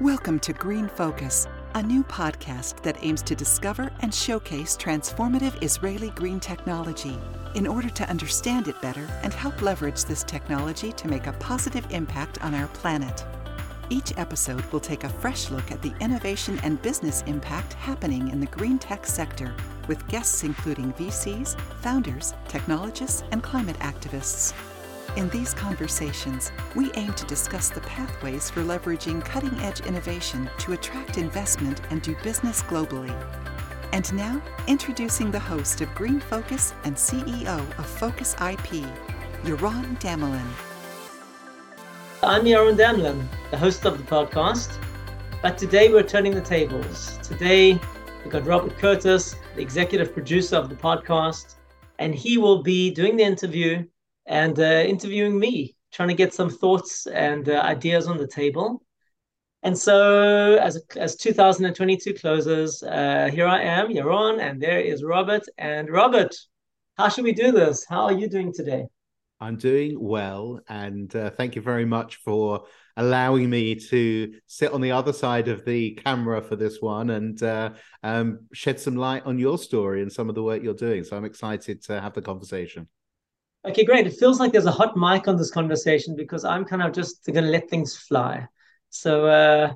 Welcome to Green Focus, a new podcast that aims to discover and showcase transformative Israeli green technology in order to understand it better and help leverage this technology to make a positive impact on our planet. Each episode will take a fresh look at the innovation and business impact happening in the green tech sector, with guests including VCs, founders, technologists, and climate activists. In these conversations, we aim to discuss the pathways for leveraging cutting edge innovation to attract investment and do business globally. And now, introducing the host of Green Focus and CEO of Focus IP, Yaron Damelin. I'm Yaron Damelin, the host of the podcast. But today we're turning the tables. Today we've got Robert Curtis, the executive producer of the podcast, and he will be doing the interview and uh, interviewing me, trying to get some thoughts and uh, ideas on the table. And so, as as 2022 closes, uh, here I am, Yaron, and there is Robert. And Robert, how should we do this? How are you doing today? I'm doing well, and uh, thank you very much for allowing me to sit on the other side of the camera for this one and uh, um, shed some light on your story and some of the work you're doing. So I'm excited to have the conversation. Okay, great. It feels like there's a hot mic on this conversation because I'm kind of just going to let things fly. So uh,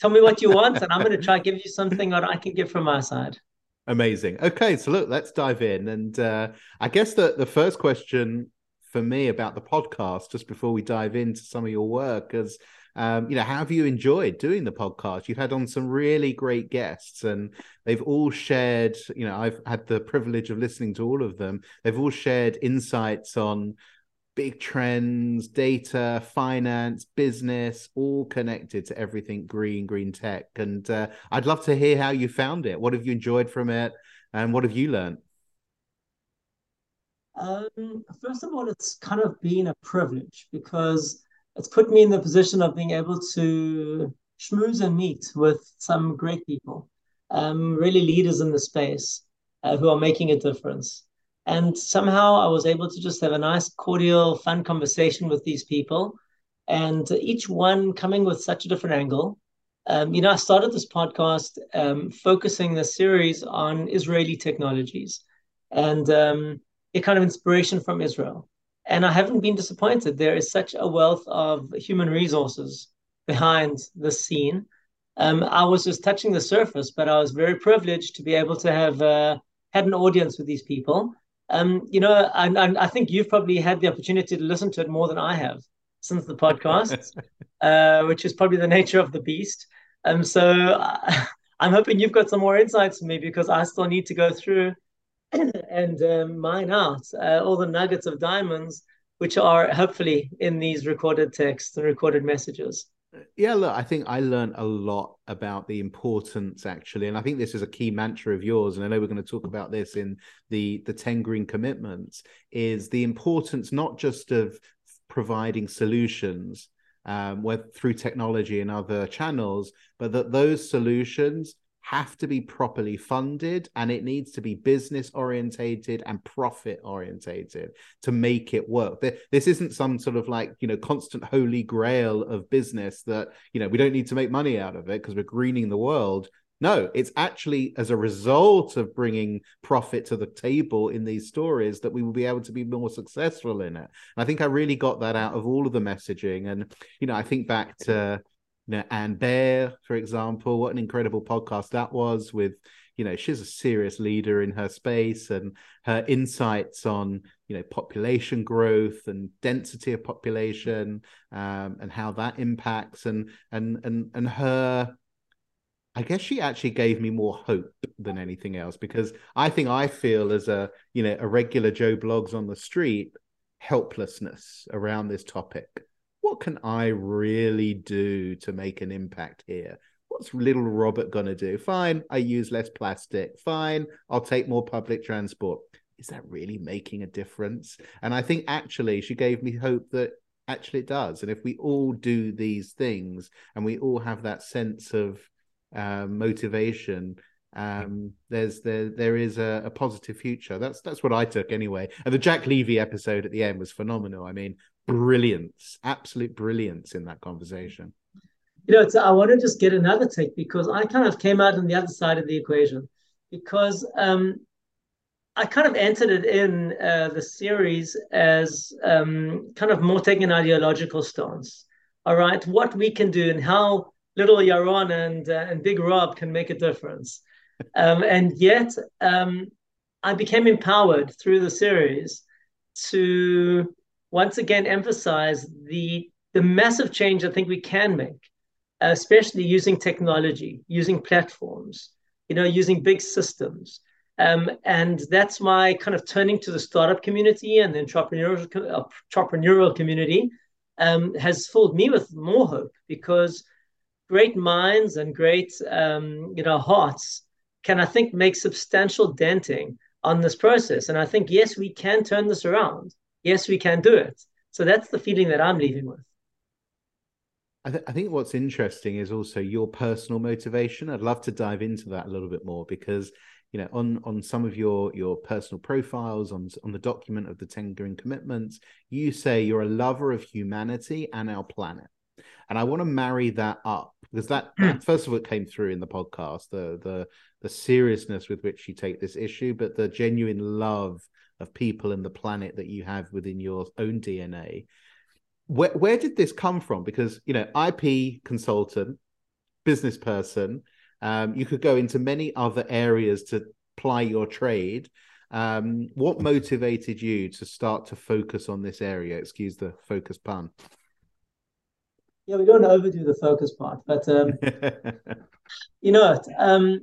tell me what you want, and I'm going to try to give you something that I can give from my side. Amazing. Okay, so look, let's dive in. And uh, I guess the, the first question for me about the podcast, just before we dive into some of your work, is um, you know, how have you enjoyed doing the podcast? You've had on some really great guests, and they've all shared. You know, I've had the privilege of listening to all of them. They've all shared insights on big trends, data, finance, business, all connected to everything green, green tech. And uh, I'd love to hear how you found it. What have you enjoyed from it, and what have you learned? Um, first of all, it's kind of been a privilege because it's put me in the position of being able to schmooze and meet with some great people, um, really leaders in the space uh, who are making a difference. And somehow I was able to just have a nice, cordial, fun conversation with these people, and each one coming with such a different angle. Um, you know, I started this podcast um, focusing the series on Israeli technologies and um, a kind of inspiration from Israel and I haven't been disappointed. There is such a wealth of human resources behind the scene. Um, I was just touching the surface, but I was very privileged to be able to have uh, had an audience with these people. Um, you know, and, and I think you've probably had the opportunity to listen to it more than I have since the podcast, uh, which is probably the nature of the beast. Um, so uh, I'm hoping you've got some more insights for me because I still need to go through and um, mine out uh, all the nuggets of diamonds, which are hopefully in these recorded texts and recorded messages. Yeah, look, I think I learned a lot about the importance actually, and I think this is a key mantra of yours. And I know we're going to talk about this in the the ten green commitments. Is the importance not just of providing solutions, um, through technology and other channels, but that those solutions have to be properly funded and it needs to be business orientated and profit orientated to make it work. This isn't some sort of like you know constant holy grail of business that you know we don't need to make money out of it because we're greening the world. No it's actually as a result of bringing profit to the table in these stories that we will be able to be more successful in it. And i think i really got that out of all of the messaging. And you know i think back to you know, Anne Baer, for example, what an incredible podcast that was with, you know, she's a serious leader in her space and her insights on, you know, population growth and density of population um, and how that impacts and and and and her I guess she actually gave me more hope than anything else because I think I feel as a you know a regular Joe Bloggs on the street helplessness around this topic what can I really do to make an impact here? What's little Robert going to do? Fine, I use less plastic. Fine, I'll take more public transport. Is that really making a difference? And I think actually she gave me hope that actually it does. And if we all do these things and we all have that sense of uh, motivation, um, there's there there is a, a, positive future. That's that's what I took anyway. And the Jack Levy episode at the end was phenomenal. I mean, brilliance, absolute brilliance in that conversation. you know, I want to just get another take because I kind of came out on the other side of the equation because um, I kind of entered it in uh, the series as um, kind of more taking an ideological stance. All right, what we can do and how little Yaron and uh, and Big Rob can make a difference. Um, and yet, um, I became empowered through the series to once again emphasize the the massive change I think we can make, especially using technology, using platforms, you know, using big systems. Um, and that's my kind of turning to the startup community and the entrepreneurial entrepreneurial community um, has filled me with more hope because great minds and great um, you know hearts can I think make substantial denting on this process. And I think yes, we can turn this around. Yes, we can do it. So that's the feeling that I'm leaving with. I, th- I, think what's interesting is also your personal motivation. I'd love to dive into that a little bit more because you know on on some of your your personal profiles on on the document of the 10 green commitments you say you're a lover of humanity and our planet and i want to marry that up because that, that hmm. first of all came through in the podcast the the the seriousness with which you take this issue but the genuine love of people and the planet that you have within your own dna where, where did this come from because you know ip consultant business person um, you could go into many other areas to ply your trade. Um, what motivated you to start to focus on this area? Excuse the focus pun. Yeah, we don't overdo the focus part, but um, you know, um,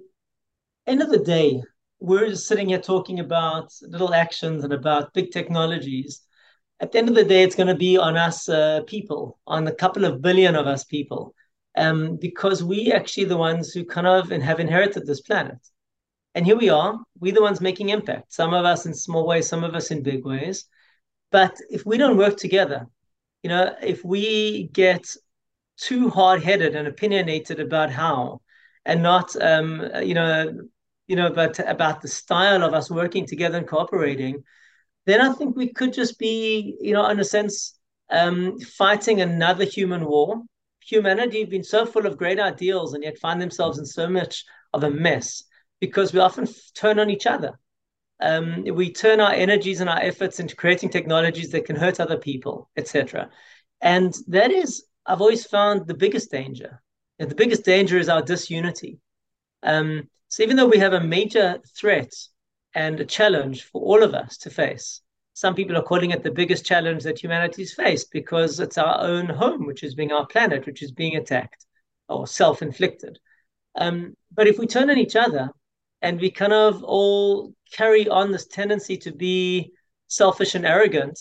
end of the day, we're just sitting here talking about little actions and about big technologies. At the end of the day, it's going to be on us uh, people, on a couple of billion of us people um, because we actually the ones who kind of have inherited this planet. And here we are, we're the ones making impact. Some of us in small ways, some of us in big ways. But if we don't work together, you know, if we get too hard-headed and opinionated about how, and not, um, you know, you know, but about the style of us working together and cooperating, then I think we could just be, you know, in a sense, um, fighting another human war humanity have been so full of great ideals and yet find themselves in so much of a mess because we often turn on each other. Um, we turn our energies and our efforts into creating technologies that can hurt other people, etc. And that is, I've always found the biggest danger. And the biggest danger is our disunity. Um, so even though we have a major threat and a challenge for all of us to face, some people are calling it the biggest challenge that humanity's faced because it's our own home, which is being our planet, which is being attacked or self inflicted. Um, but if we turn on each other and we kind of all carry on this tendency to be selfish and arrogant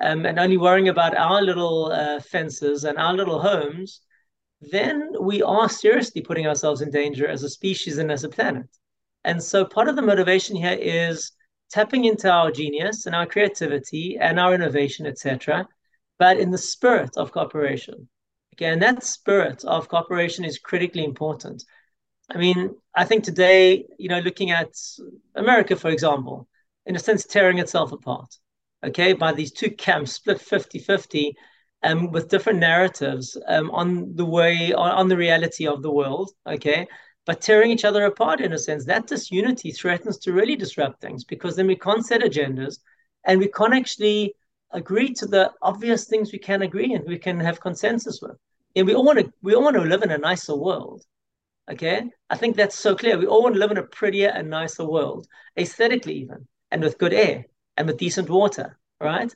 um, and only worrying about our little uh, fences and our little homes, then we are seriously putting ourselves in danger as a species and as a planet. And so part of the motivation here is tapping into our genius and our creativity and our innovation, etc., but in the spirit of cooperation. Again, that spirit of cooperation is critically important. I mean, I think today, you know, looking at America, for example, in a sense, tearing itself apart, okay, by these two camps split 50 50 um, with different narratives um, on the way, on, on the reality of the world, okay, but tearing each other apart in a sense. That disunity threatens to really disrupt things because then we can't set agendas and we can't actually agree to the obvious things we can agree and we can have consensus with. And we all want to we all want to live in a nicer world. Okay. I think that's so clear. We all want to live in a prettier and nicer world, aesthetically even, and with good air and with decent water. Right.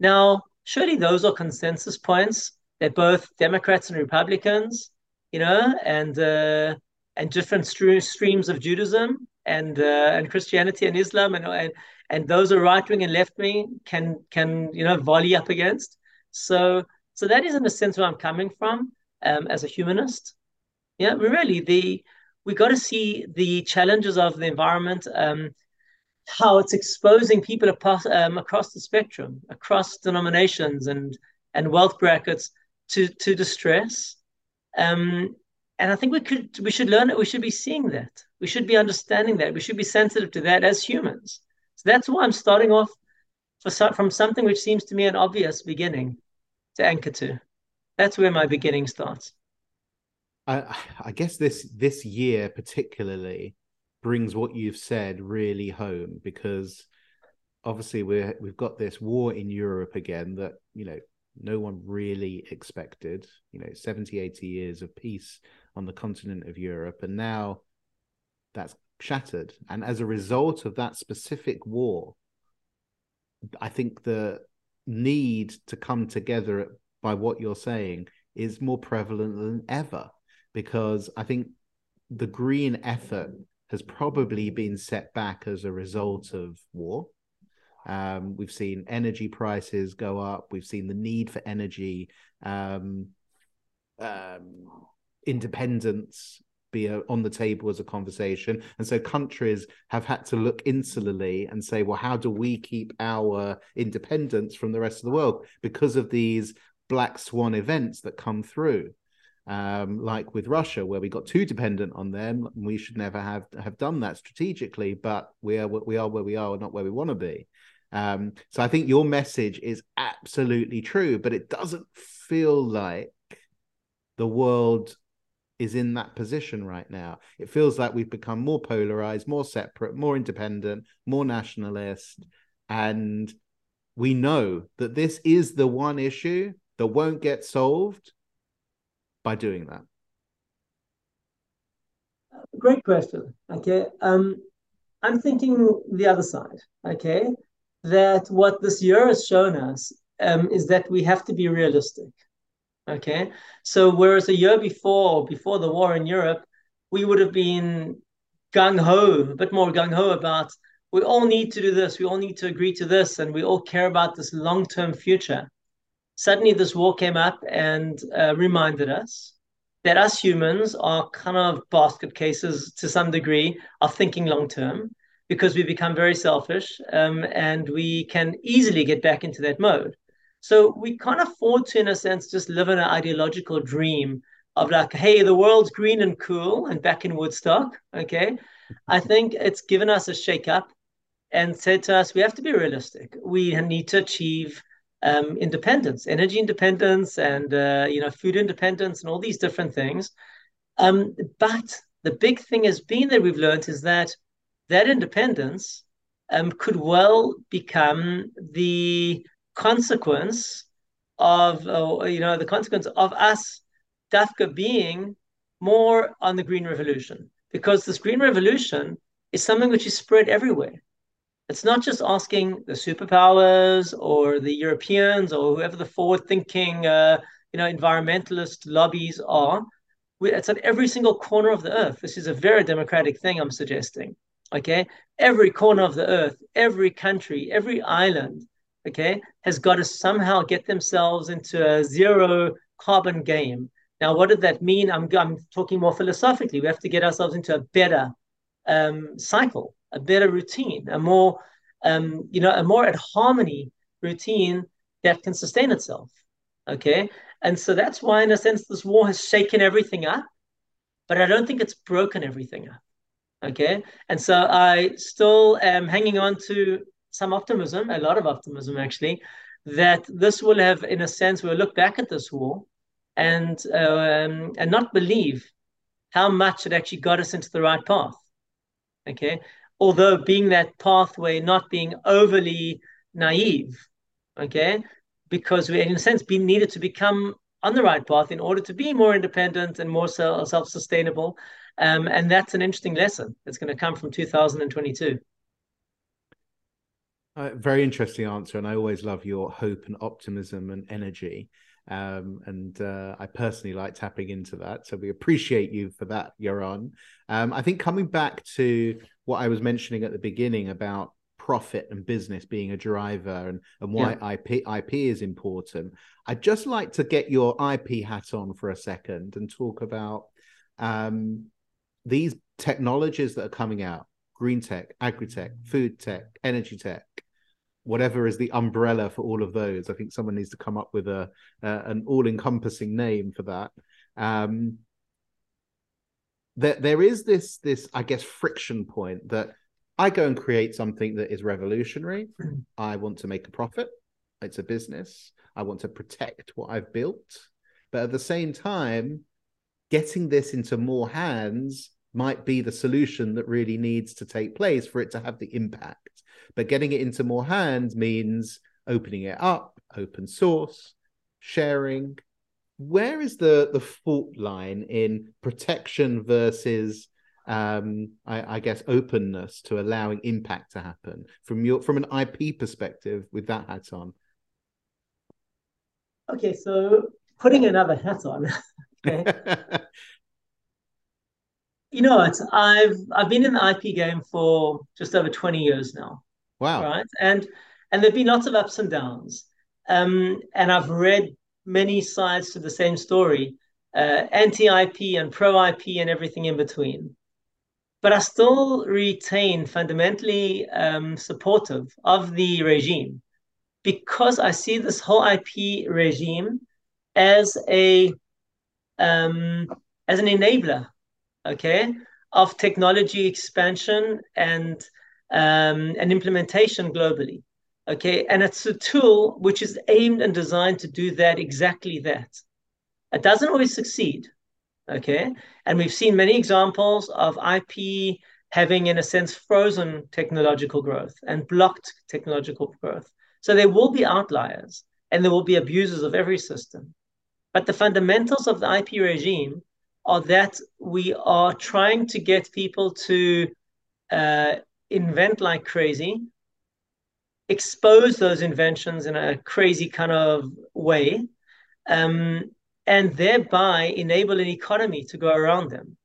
Now, surely those are consensus points that both Democrats and Republicans, you know, and uh, and different streams of Judaism and uh, and Christianity and Islam and and, and those are right wing and left wing can can you know volley up against. So so that is in a sense where I'm coming from um, as a humanist. Yeah, really the we got to see the challenges of the environment, um, how it's exposing people across, um, across the spectrum, across denominations and and wealth brackets to to distress. Um, and I think we could we should learn it. We should be seeing that. We should be understanding that. We should be sensitive to that as humans. So that's why I'm starting off for, from something which seems to me an obvious beginning to anchor to. That's where my beginning starts. I, I guess this this year particularly brings what you've said really home because obviously we're we've got this war in Europe again that you know no one really expected you know 70 80 years of peace on the continent of Europe. And now that's shattered. And as a result of that specific war I think the need to come together by what you're saying is more prevalent than ever because I think the green effort has probably been set back as a result of war. Um, we've seen energy prices go up. We've seen the need for energy um, um, independence be a, on the table as a conversation. And so countries have had to look insularly and say, well, how do we keep our independence from the rest of the world because of these black swan events that come through? Um, like with Russia, where we got too dependent on them, we should never have have done that strategically. But we are we are where we are, not where we want to be. Um, so I think your message is absolutely true, but it doesn't feel like the world is in that position right now. It feels like we've become more polarized, more separate, more independent, more nationalist. And we know that this is the one issue that won't get solved by doing that. Great question. Okay. Um, I'm thinking the other side. Okay. That what this year has shown us um, is that we have to be realistic. Okay. So whereas a year before, before the war in Europe, we would have been gung ho, a bit more gung ho about we all need to do this, we all need to agree to this, and we all care about this long term future. Suddenly, this war came up and uh, reminded us that us humans are kind of basket cases to some degree of thinking long term because we become very selfish um, and we can easily get back into that mode. So we can't afford to, in a sense, just live in an ideological dream of like, hey, the world's green and cool and back in Woodstock. Okay. I think it's given us a shake up and said to us, we have to be realistic. We need to achieve um, independence, energy independence, and uh, you know, food independence, and all these different things. Um, but the big thing has been that we've learned is that that independence um, could well become the consequence of uh, you know the consequence of us Dafka being more on the green revolution because this green revolution is something which is spread everywhere it's not just asking the superpowers or the europeans or whoever the forward thinking uh, you know environmentalist lobbies are it's at every single corner of the earth this is a very democratic thing i'm suggesting okay every corner of the earth every country every island okay, has got to somehow get themselves into a zero carbon game. Now, what did that mean? I'm, I'm talking more philosophically. We have to get ourselves into a better um, cycle, a better routine, a more, um, you know, a more at harmony routine that can sustain itself. Okay. And so that's why, in a sense, this war has shaken everything up, but I don't think it's broken everything up. Okay. And so I still am hanging on to some optimism, a lot of optimism actually, that this will have, in a sense, we'll look back at this war and um, and not believe how much it actually got us into the right path. Okay, although being that pathway not being overly naive. Okay, because we, in a sense, be needed to become on the right path in order to be more independent and more self sustainable. Um, and that's an interesting lesson that's going to come from 2022. Uh, very interesting answer, and I always love your hope and optimism and energy. Um, and uh, I personally like tapping into that, so we appreciate you for that, Yaron. Um, I think coming back to what I was mentioning at the beginning about profit and business being a driver and, and why yeah. IP IP is important. I'd just like to get your IP hat on for a second and talk about um, these technologies that are coming out: green tech, agri tech, food tech, energy tech whatever is the umbrella for all of those. I think someone needs to come up with a uh, an all encompassing name for that. Um, there, there is this this I guess friction point that I go and create something that is revolutionary. I want to make a profit. It's a business. I want to protect what I've built, but at the same time, getting this into more hands might be the solution that really needs to take place for it to have the impact. But getting it into more hands means opening it up, open source, sharing. Where is the the fault line in protection versus um, I, I, guess openness to allowing impact to happen from your from an IP perspective with that hat on? Okay, so putting another hat on. okay. you know what? I've I've been in the IP game for just over 20 years now. Wow. Right. And and there've been lots of ups and downs. Um, and I've read many sides to the same story, uh, anti-IP and pro-IP and everything in between but I still retain fundamentally um, supportive of the regime because I see this whole IP regime as a um, as an enabler, okay, of technology expansion and um, and implementation globally, okay, and it's a tool which is aimed and designed to do that exactly that. It doesn't always succeed, Okay. And we've seen many examples of IP having, in a sense, frozen technological growth and blocked technological growth. So there will be outliers and there will be abusers of every system. But the fundamentals of the IP regime are that we are trying to get people to uh, invent like crazy, expose those inventions in a crazy kind of way, um, and thereby enable an economy to go around them.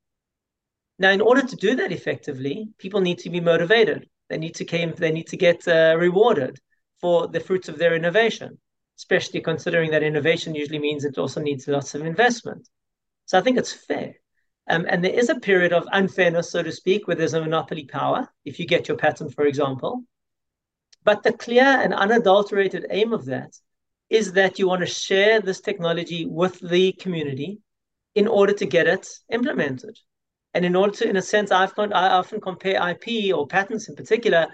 Now, in order to do that effectively, people need to be motivated. They need to came, they need to get uh, rewarded for the fruits of their innovation, especially considering that innovation usually means it also needs lots of investment. So I think it's fair. Um, and there is a period of unfairness, so to speak, where there's a monopoly power, if you get your patent, for example. But the clear and unadulterated aim of that is that you want to share this technology with the community in order to get it implemented. And in order to, in a sense, I've I often compare IP or patents in particular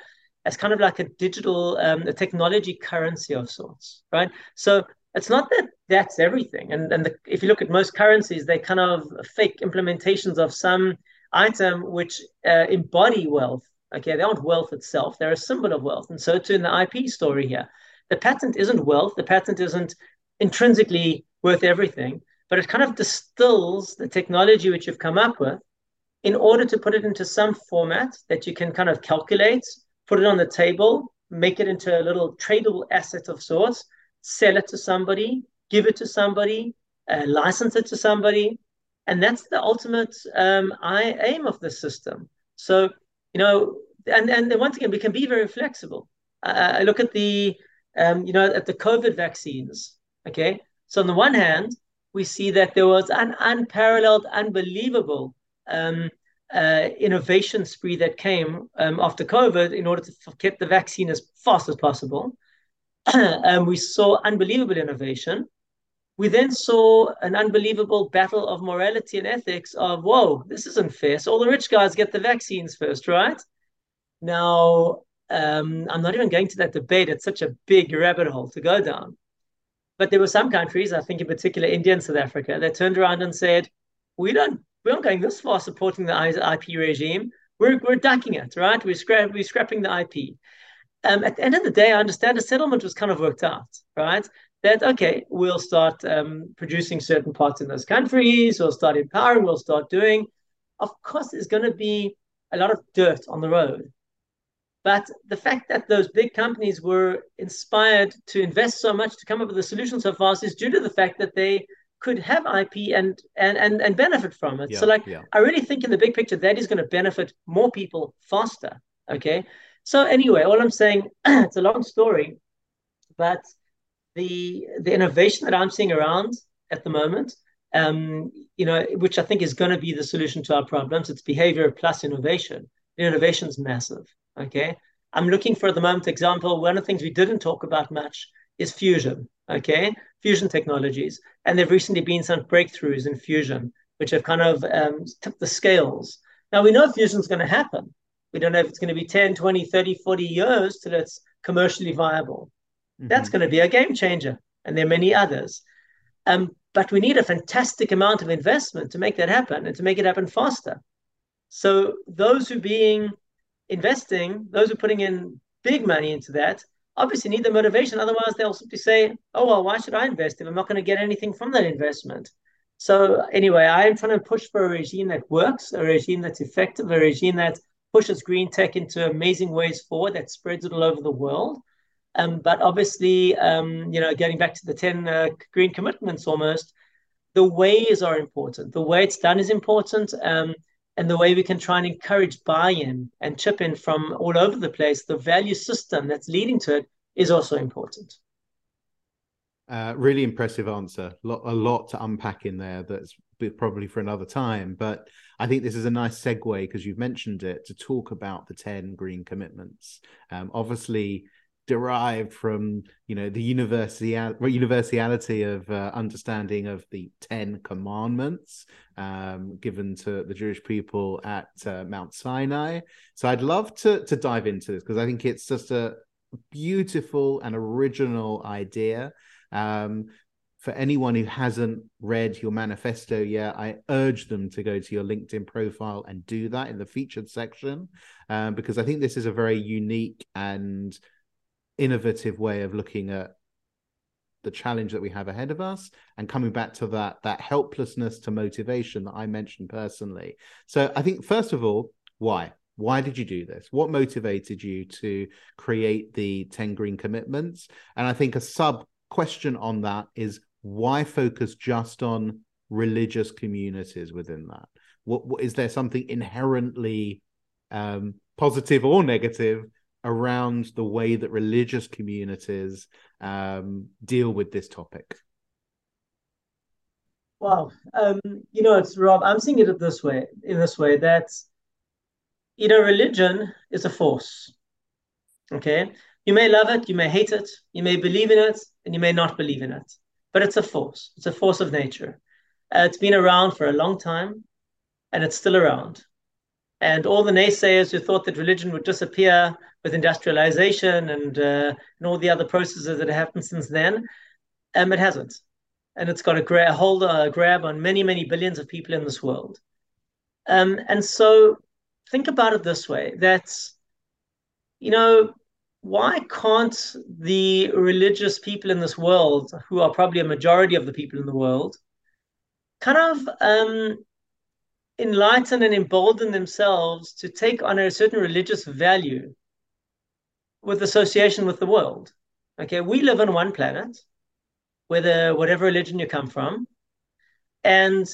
as kind of like a digital, um, a technology currency of sorts, right? So it's not that that's everything. And, and the, if you look at most currencies, they kind of fake implementations of some item which uh, embody wealth. Okay, they aren't wealth itself; they're a symbol of wealth. And so too in the IP story here, the patent isn't wealth, the patent isn't intrinsically worth everything, but it kind of distills the technology which you've come up with in order to put it into some format that you can kind of calculate, put it on the table, make it into a little tradable asset of sorts, sell it to somebody, give it to somebody, uh, license it to somebody. And that's the ultimate um, I, aim of the system. So, you know, and, and once again, we can be very flexible. Uh, I look at the um, you know, at the COVID vaccines. Okay. So on the one hand, we see that there was an unparalleled, unbelievable um, uh, innovation spree that came um, after COVID in order to get the vaccine as fast as possible. and we saw unbelievable innovation. We then saw an unbelievable battle of morality and ethics of, whoa, this isn't fair. So all the rich guys get the vaccines first, right? Now, um, I'm not even going to that debate. It's such a big rabbit hole to go down. But there were some countries, I think in particular India and South Africa, that turned around and said, "We don't, we're not going this far supporting the IP regime. We're we're ducking it, right? We're scrap, we're scrapping the IP." Um, at the end of the day, I understand the settlement was kind of worked out, right? That okay, we'll start um, producing certain parts in those countries. We'll start empowering. We'll start doing. Of course, there's going to be a lot of dirt on the road but the fact that those big companies were inspired to invest so much to come up with a solution so fast is due to the fact that they could have IP and and and, and benefit from it. Yeah, so like yeah. I really think in the big picture that is going to benefit more people faster. Okay. So anyway, all I'm saying, it's a long story, but the the innovation that I'm seeing around at the moment, um, you know, which I think is going to be the solution to our problems, it's behavior plus innovation. Innovation is massive. Okay. I'm looking for at the moment example. One of the things we didn't talk about much is fusion. Okay. Fusion technologies. And there've recently been some breakthroughs in fusion, which have kind of um, tipped the scales. Now we know fusion is going to happen. We don't know if it's going to be 10, 20, 30, 40 years till it's commercially viable. Mm-hmm. That's going to be a game changer. And there are many others. Um, but we need a fantastic amount of investment to make that happen and to make it happen faster. So those who being investing, those who are putting in big money into that, obviously need the motivation. Otherwise, they'll simply say, "Oh well, why should I invest if I'm not going to get anything from that investment?" So anyway, I'm trying to push for a regime that works, a regime that's effective, a regime that pushes green tech into amazing ways forward, that spreads it all over the world. Um, but obviously, um, you know, getting back to the 10 uh, green commitments almost, the ways are important. The way it's done is important. Um, and the way we can try and encourage buy-in and chip in from all over the place, the value system that's leading to it is also important. Uh, really impressive answer. a lot to unpack in there. That's probably for another time. But I think this is a nice segue because you've mentioned it to talk about the ten green commitments. Um, obviously, derived from you know the universality of uh, understanding of the Ten Commandments um, given to the Jewish people at uh, Mount Sinai. So I'd love to to dive into this because I think it's just a beautiful and original idea. Um, for anyone who hasn't read your manifesto yet, I urge them to go to your LinkedIn profile and do that in the featured section, um, because I think this is a very unique and innovative way of looking at the challenge that we have ahead of us and coming back to that that helplessness to motivation that I mentioned personally. So I think first of all, why? Why did you do this? What motivated you to create the 10 green commitments? And I think a sub question on that is why focus just on religious communities within that? What, what is there something inherently um, positive or negative around the way that religious communities um, deal with this topic? Wow, um, you know, it's Rob. I'm seeing it this way, in this way that you know, religion is a force. Okay, you may love it, you may hate it, you may believe in it, and you may not believe in it, but it's a force. It's a force of nature. Uh, it's been around for a long time, and it's still around. And all the naysayers who thought that religion would disappear with industrialization and uh, and all the other processes that have happened since then, um, it hasn't, and it's got a, gra- hold, a grab on many, many billions of people in this world. Um, and so, think about it this way: that you know, why can't the religious people in this world, who are probably a majority of the people in the world, kind of um, enlighten and embolden themselves to take on a certain religious value with association with the world. Okay, we live on one planet, whether whatever religion you come from, and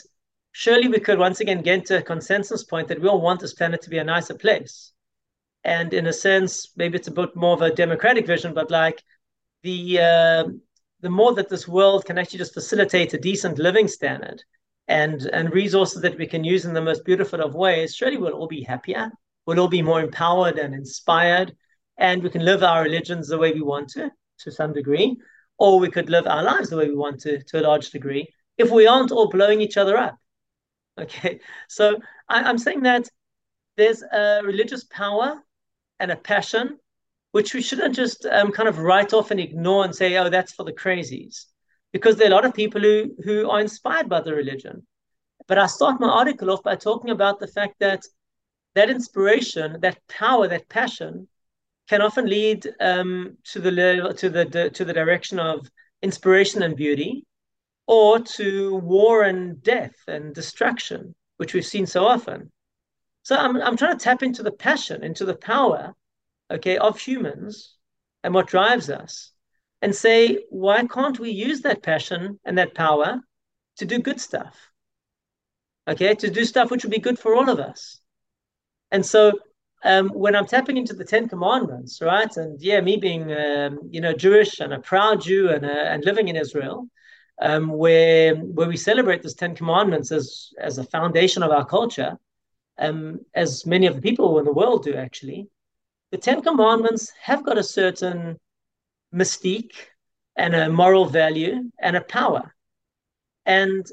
surely we could once again get to a consensus point that we all want this planet to be a nicer place. And in a sense, maybe it's a bit more of a democratic vision, but like the uh, the more that this world can actually just facilitate a decent living standard, and and resources that we can use in the most beautiful of ways, surely we'll all be happier. We'll all be more empowered and inspired, and we can live our religions the way we want to, to some degree, or we could live our lives the way we want to, to a large degree, if we aren't all blowing each other up. Okay, so I, I'm saying that there's a religious power and a passion, which we shouldn't just um, kind of write off and ignore and say, oh, that's for the crazies because there are a lot of people who who are inspired by the religion. But I start my article off by talking about the fact that that inspiration, that power, that passion, can often lead um, to the to the to the direction of inspiration and beauty, or to war and death and destruction, which we've seen so often. So I'm I'm trying to tap into the passion, into the power, okay, of humans and what drives us, and say, why can't we use that passion and that power to do good stuff? Okay, to do stuff which would be good for all of us. And so um, when I'm tapping into the Ten Commandments, right, and yeah, me being um, you know Jewish and a proud Jew and uh, and living in Israel, um, where where we celebrate this Ten Commandments as as a foundation of our culture, um, as many of the people in the world do actually, the Ten Commandments have got a certain mystique and a moral value and a power. And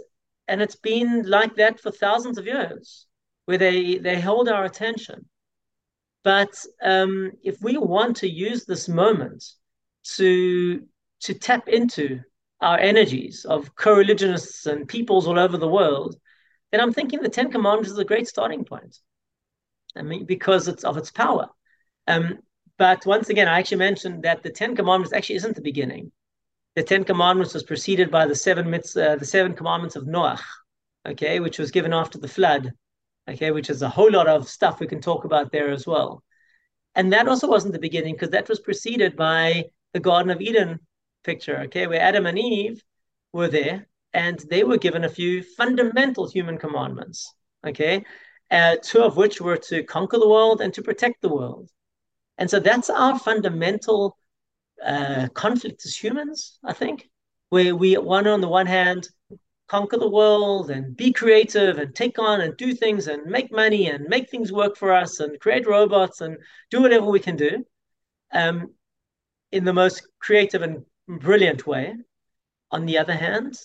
and it's been like that for thousands of years, where they they hold our attention. But um, if we want to use this moment to to tap into our energies of co-religionists and peoples all over the world, then I'm thinking the Ten Commandments is a great starting point. I mean, because it's of its power. Um, but once again, I actually mentioned that the Ten Commandments actually isn't the beginning. The Ten Commandments was preceded by the seven mitzvah, uh, the seven commandments of Noach, okay, which was given after the flood, okay, which is a whole lot of stuff we can talk about there as well. And that also wasn't the beginning because that was preceded by the Garden of Eden picture, okay, where Adam and Eve were there and they were given a few fundamental human commandments, okay, uh, two of which were to conquer the world and to protect the world. And so that's our fundamental uh, conflict as humans, I think, where we want on the one hand conquer the world and be creative and take on and do things and make money and make things work for us and create robots and do whatever we can do um, in the most creative and brilliant way. On the other hand,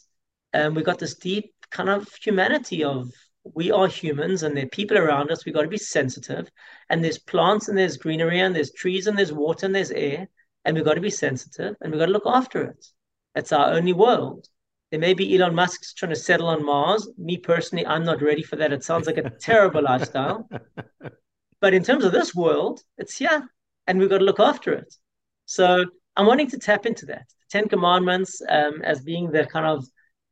um, we got this deep kind of humanity of we are humans and there are people around us. We've got to be sensitive. And there's plants and there's greenery and there's trees and there's water and there's air. And we've got to be sensitive and we've got to look after it. It's our only world. There may be Elon Musk's trying to settle on Mars. Me personally, I'm not ready for that. It sounds like a terrible lifestyle. But in terms of this world, it's here and we've got to look after it. So I'm wanting to tap into that. The Ten Commandments um, as being the kind of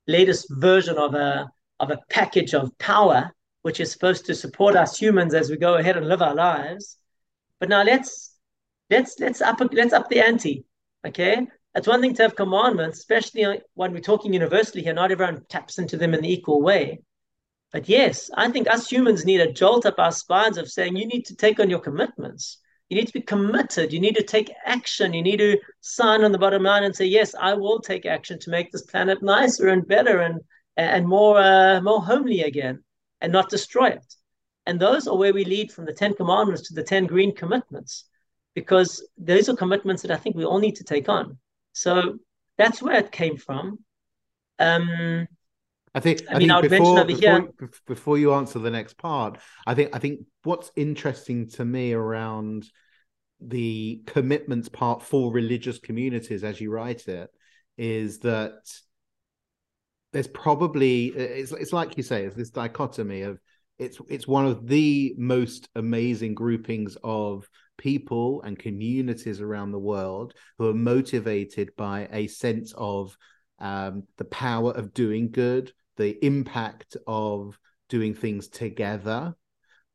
latest version of a of a package of power, which is supposed to support us humans as we go ahead and live our lives. But now let's let's let's up let's up the ante. Okay, it's one thing to have commandments, especially when we're talking universally here. Not everyone taps into them in the equal way. But yes, I think us humans need a jolt up our spines of saying you need to take on your commitments. You need to be committed. You need to take action. You need to sign on the bottom line and say, yes, I will take action to make this planet nicer and better and and more uh, more homely again, and not destroy it. And those are where we lead from the Ten Commandments to the Ten Green Commitments, because those are commitments that I think we all need to take on. So that's where it came from. Um, I think. I, I mean, before, mention over before, here before you answer the next part. I think. I think what's interesting to me around the commitments part for religious communities, as you write it, is that there's probably it's it's like you say, it's this dichotomy of it's it's one of the most amazing groupings of people and communities around the world who are motivated by a sense of um, the power of doing good, the impact of doing things together.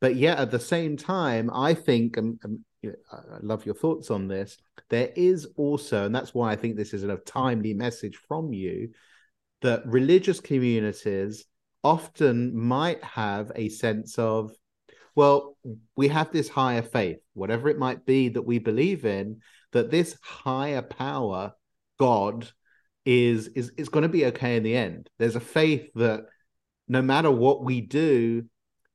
But yet, at the same time, I think, and, you know, I love your thoughts on this. There is also, and that's why I think this is a timely message from you, that religious communities often might have a sense of, well, we have this higher faith, whatever it might be that we believe in, that this higher power, God, is is is going to be okay in the end. There's a faith that no matter what we do,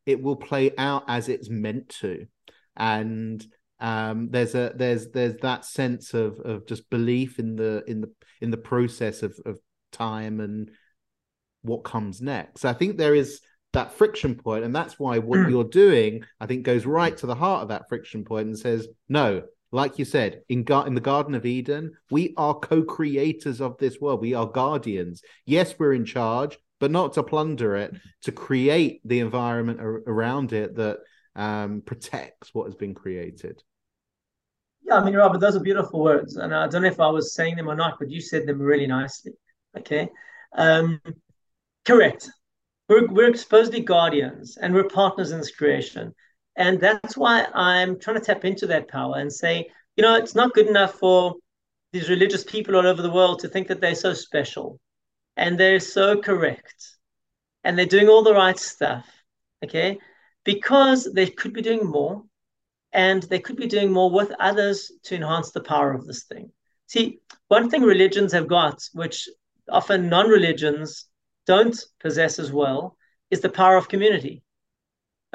it will play out as it's meant to, and um, there's a there's there's that sense of of just belief in the in the in the process of of time and what comes next. I think there is that friction point, and that's why what mm. you're doing, I think, goes right to the heart of that friction point and says, no, like you said, in, Gar- in the Garden of Eden, we are co-creators of this world. We are guardians. Yes, we're in charge, but not to plunder it, to create the environment ar- around it that um, protects what has been created. Yeah, I mean, Robert, those are beautiful words, and I don't know if I was saying them or not, but you said them really nicely. Okay. Um, correct. We're, we're supposedly guardians and we're partners in this creation. And that's why I'm trying to tap into that power and say, you know, it's not good enough for these religious people all over the world to think that they're so special and they're so correct and they're doing all the right stuff. Okay. Because they could be doing more and they could be doing more with others to enhance the power of this thing. See, one thing religions have got, which often non religions don't possess as well is the power of community.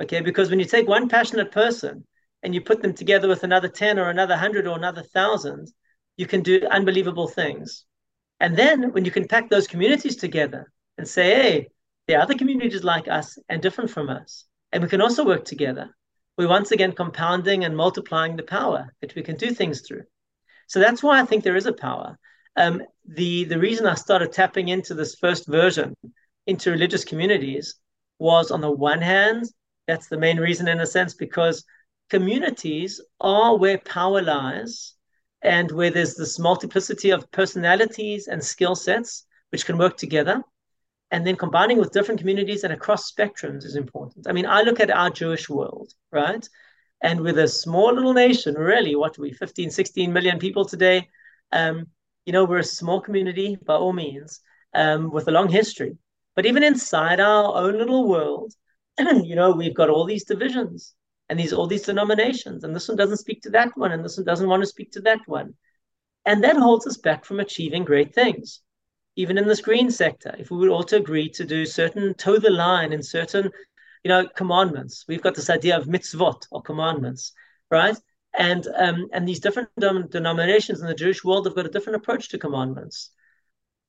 Okay, because when you take one passionate person and you put them together with another 10 or another 100 or another 1,000, you can do unbelievable things. And then when you can pack those communities together and say, hey, there are other communities like us and different from us, and we can also work together, we're once again compounding and multiplying the power that we can do things through. So that's why I think there is a power. um, the the reason I started tapping into this first version into religious communities was on the one hand, that's the main reason in a sense, because communities are where power lies and where there's this multiplicity of personalities and skill sets which can work together. And then combining with different communities and across spectrums is important. I mean, I look at our Jewish world, right? And with a small little nation, really, what are we, 15, 16 million people today? Um, you know, we're a small community by all means, um, with a long history. But even inside our own little world, you know, we've got all these divisions and these all these denominations, and this one doesn't speak to that one, and this one doesn't want to speak to that one. And that holds us back from achieving great things. Even in this green sector, if we would also agree to do certain toe the line in certain, you know, commandments. We've got this idea of mitzvot or commandments, right? And um, and these different denominations in the Jewish world have got a different approach to commandments.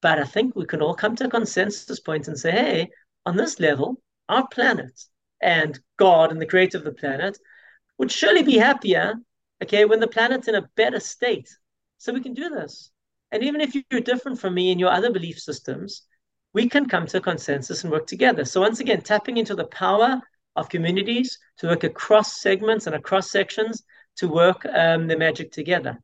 But I think we can all come to a consensus point and say, hey, on this level, our planet and God and the creator of the planet would surely be happier, okay, when the planet's in a better state. So we can do this. And even if you're different from me in your other belief systems, we can come to a consensus and work together. So once again, tapping into the power of communities to work across segments and across sections to work um, the magic together.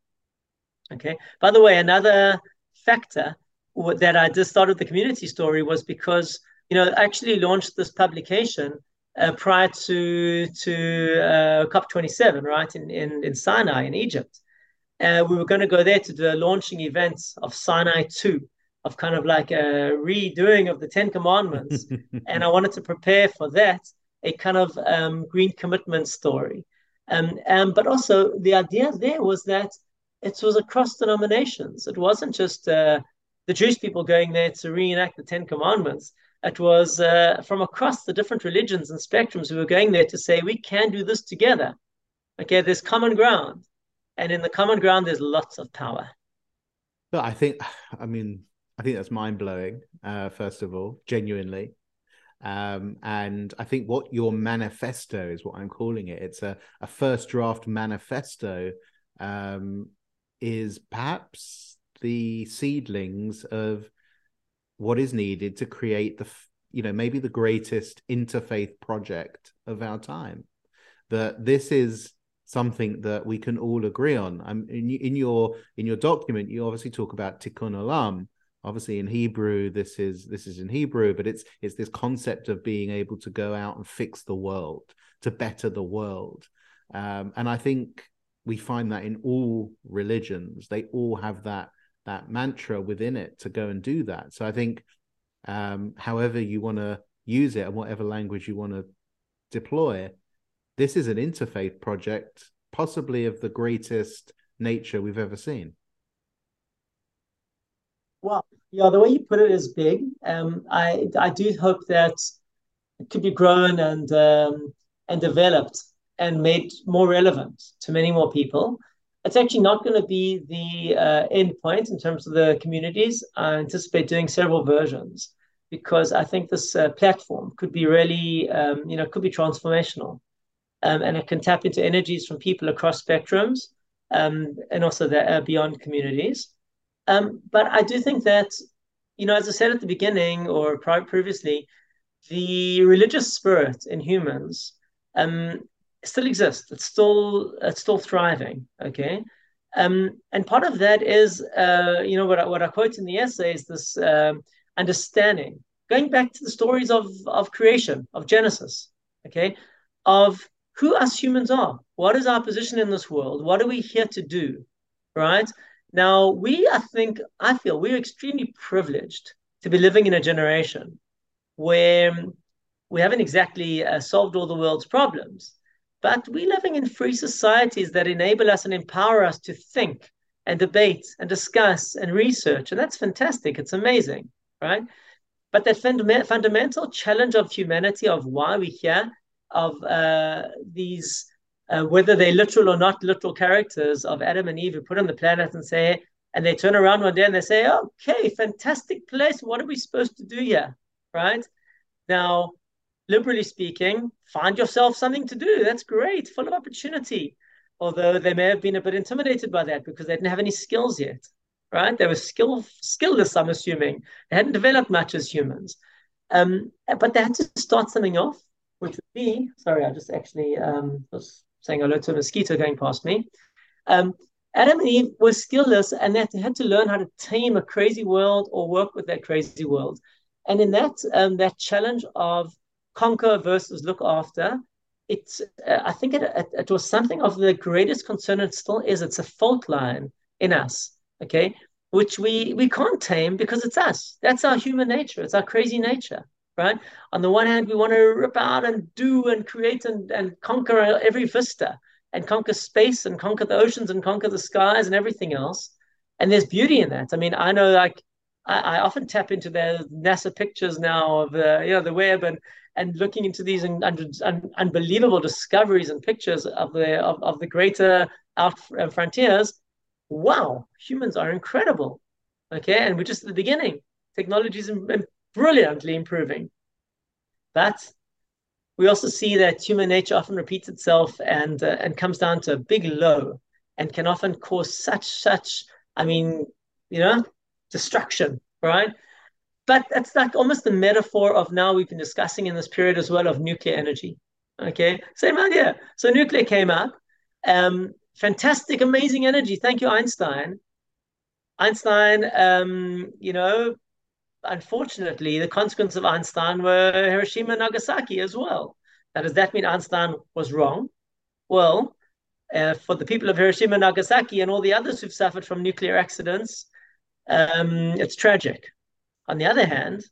Okay. By the way, another factor that I just started the community story was because you know I actually launched this publication uh, prior to to uh, COP27, right in, in in Sinai in Egypt. Uh, we were going to go there to do a launching event of Sinai 2, of kind of like a redoing of the Ten Commandments. and I wanted to prepare for that, a kind of um, green commitment story. Um, um, but also, the idea there was that it was across denominations. It wasn't just uh, the Jewish people going there to reenact the Ten Commandments, it was uh, from across the different religions and spectrums who were going there to say we can do this together. Okay, there's common ground, and in the common ground, there's lots of power. But I think, I mean, I think that's mind blowing. Uh, first of all, genuinely, um, and I think what your manifesto is what I'm calling it. It's a, a first draft manifesto. Um, is perhaps the seedlings of what is needed to create the you know maybe the greatest interfaith project of our time that this is something that we can all agree on. I'm, in, in your in your document you obviously talk about tikkun olam. Obviously in hebrew this is this is in hebrew but it's it's this concept of being able to go out and fix the world to better the world. Um, and i think we find that in all religions. They all have that that mantra within it to go and do that. So I think, um, however you want to use it and whatever language you want to deploy, this is an interfaith project, possibly of the greatest nature we've ever seen. Well, yeah, the way you put it is big. Um, I I do hope that it could be grown and um, and developed and made more relevant to many more people it's actually not going to be the uh, end point in terms of the communities. I anticipate doing several versions because I think this uh, platform could be really, um, you know, could be transformational, um, and it can tap into energies from people across spectrums, um, and also the, uh, beyond communities. Um, but I do think that, you know, as I said at the beginning or previously, the religious spirit in humans um, still exists. It's still it's still thriving. Okay, um, and part of that is uh, you know what I, what I quote in the essay is this um, understanding, going back to the stories of of creation of Genesis. Okay, of who us humans are. What is our position in this world? What are we here to do? Right now, we I think I feel we're extremely privileged to be living in a generation where we haven't exactly uh, solved all the world's problems, but we're living in free societies that enable us and empower us to think and debate and discuss and research. And that's fantastic. It's amazing, right? But that fund- fundamental challenge of humanity, of why we're here, of uh, these, uh, whether they're literal or not literal characters of Adam and Eve who put on the planet and say, and they turn around one day and they say, okay, fantastic place. What are we supposed to do here? Right? Now, liberally speaking, find yourself something to do. That's great, full of opportunity. Although they may have been a bit intimidated by that because they didn't have any skills yet. right? They were skill skillless, I'm assuming. They hadn't developed much as humans. Um, but they had to start something off, which would be sorry, I just actually um, was saying hello to a mosquito going past me. Um, Adam and Eve were skillless and they had to learn how to tame a crazy world or work with that crazy world. And in that um, that challenge of conquer versus look after, it's uh, I think it, it, it was something of the greatest concern. It still is. It's a fault line in us. Okay, which we we can't tame because it's us. That's our human nature. It's our crazy nature, right? On the one hand, we want to rip out and do and create and, and conquer every vista and conquer space and conquer the oceans and conquer the skies and everything else. And there's beauty in that. I mean, I know like I, I often tap into the NASA pictures now of the you know the web and and looking into these un, un, unbelievable discoveries and pictures of the of, of the greater out uh, frontiers wow, humans are incredible. Okay, and we're just at the beginning. Technology is brilliantly improving. But we also see that human nature often repeats itself and uh, and comes down to a big low and can often cause such such I mean, you know, destruction, right? But that's like almost the metaphor of now we've been discussing in this period as well of nuclear energy. Okay, same idea. So nuclear came up. Um, fantastic, amazing energy. Thank you, Einstein. Einstein, um, you know, unfortunately, the consequence of Einstein were Hiroshima and Nagasaki as well. Now, does that mean Einstein was wrong? Well, uh, for the people of Hiroshima and Nagasaki and all the others who've suffered from nuclear accidents, um, it's tragic. On the other hand,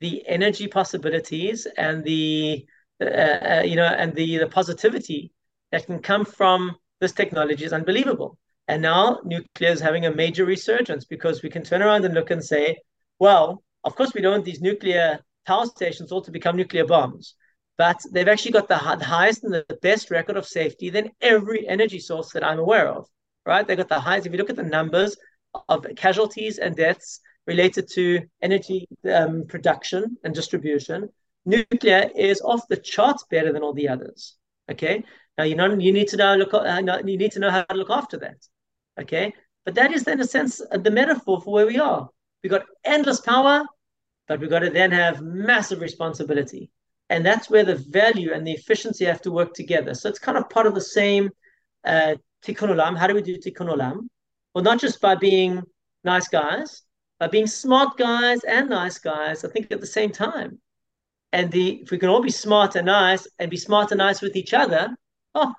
the energy possibilities and the uh, uh, you know and the the positivity that can come from this technology is unbelievable. And now nuclear is having a major resurgence because we can turn around and look and say, well, of course, we don't want these nuclear power stations all to become nuclear bombs, but they've actually got the, the highest and the best record of safety than every energy source that I'm aware of, right? They've got the highest, if you look at the numbers of casualties and deaths related to energy um, production and distribution, nuclear is off the charts better than all the others. Okay, now you know you need to know look uh, you need to know how to look after that. Okay, but that is then a sense the metaphor for where we are. We got endless power, but we got to then have massive responsibility, and that's where the value and the efficiency have to work together. So it's kind of part of the same uh, tikkun olam. How do we do tikkun olam? Well, not just by being nice guys, by being smart guys and nice guys. I think at the same time. And the if we can all be smart and nice and be smart and nice with each other, oh,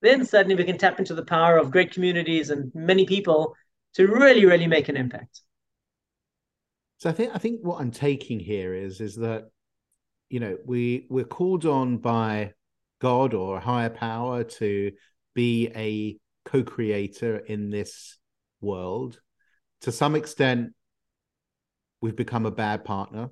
then suddenly we can tap into the power of great communities and many people to really, really make an impact. So I think I think what I'm taking here is is that you know we we're called on by God or a higher power to be a co-creator in this world. To some extent, we've become a bad partner,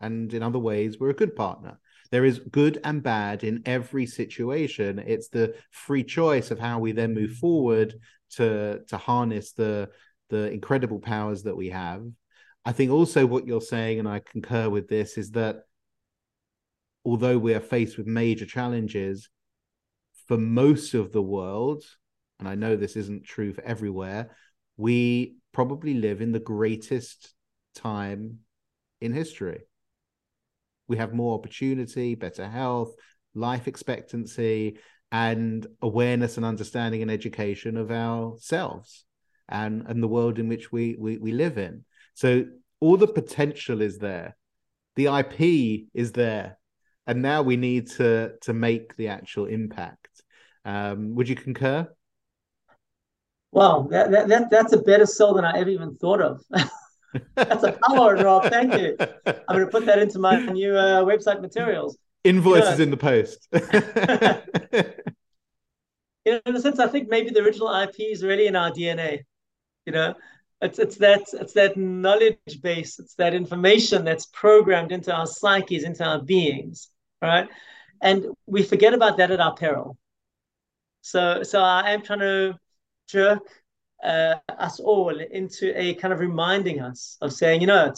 and in other ways, we're a good partner. There is good and bad in every situation. It's the free choice of how we then move forward to to harness the the incredible powers that we have. I think also what you're saying, and I concur with this, is that although we are faced with major challenges, for most of the world, and I know this isn't true for everywhere, we probably live in the greatest time in history we have more opportunity, better health, life expectancy, and awareness and understanding and education of ourselves and and the world in which we we, we live in. So all the potential is there, the IP is there, and now we need to to make the actual impact. Um, would you concur? Well, that, that, that's a better sell than I ever even thought of. That's a power, Rob. Thank you. I'm going to put that into my new uh, website materials. Invoices in the post. you know, in a sense, I think maybe the original IP is really in our DNA. You know, it's it's that it's that knowledge base, it's that information that's programmed into our psyches, into our beings, right? And we forget about that at our peril. So so I am trying to jerk uh, us all into a kind of reminding us of saying, you know,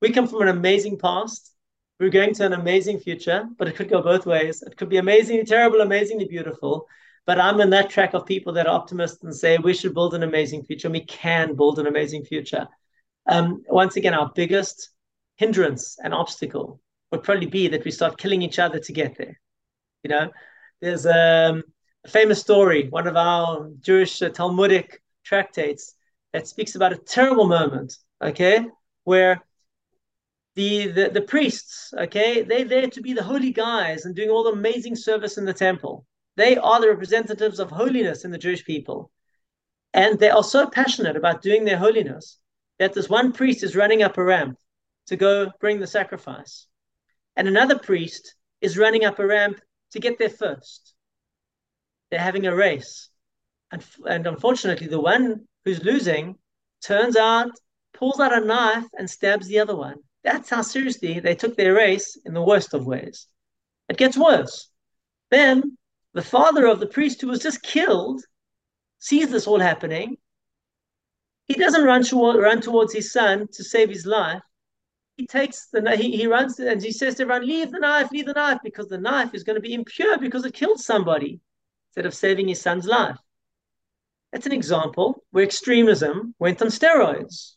we come from an amazing past. We're going to an amazing future, but it could go both ways. It could be amazingly terrible, amazingly beautiful. But I'm in that track of people that are optimists and say we should build an amazing future. And we can build an amazing future. Um, once again, our biggest hindrance and obstacle would probably be that we start killing each other to get there. You know, there's um, a famous story, one of our Jewish uh, Talmudic tractates that speaks about a terrible moment, okay, where the, the the priests, okay, they're there to be the holy guys and doing all the amazing service in the temple. They are the representatives of holiness in the Jewish people. And they are so passionate about doing their holiness that this one priest is running up a ramp to go bring the sacrifice. And another priest is running up a ramp to get there first. They're having a race. And, and unfortunately, the one who's losing turns out, pulls out a knife, and stabs the other one. That's how seriously they took their race in the worst of ways. It gets worse. Then the father of the priest who was just killed sees this all happening. He doesn't run, run towards his son to save his life. He takes the he, he runs and he says to everyone, "Leave the knife, leave the knife," because the knife is going to be impure because it killed somebody instead of saving his son's life. That's an example where extremism went on steroids,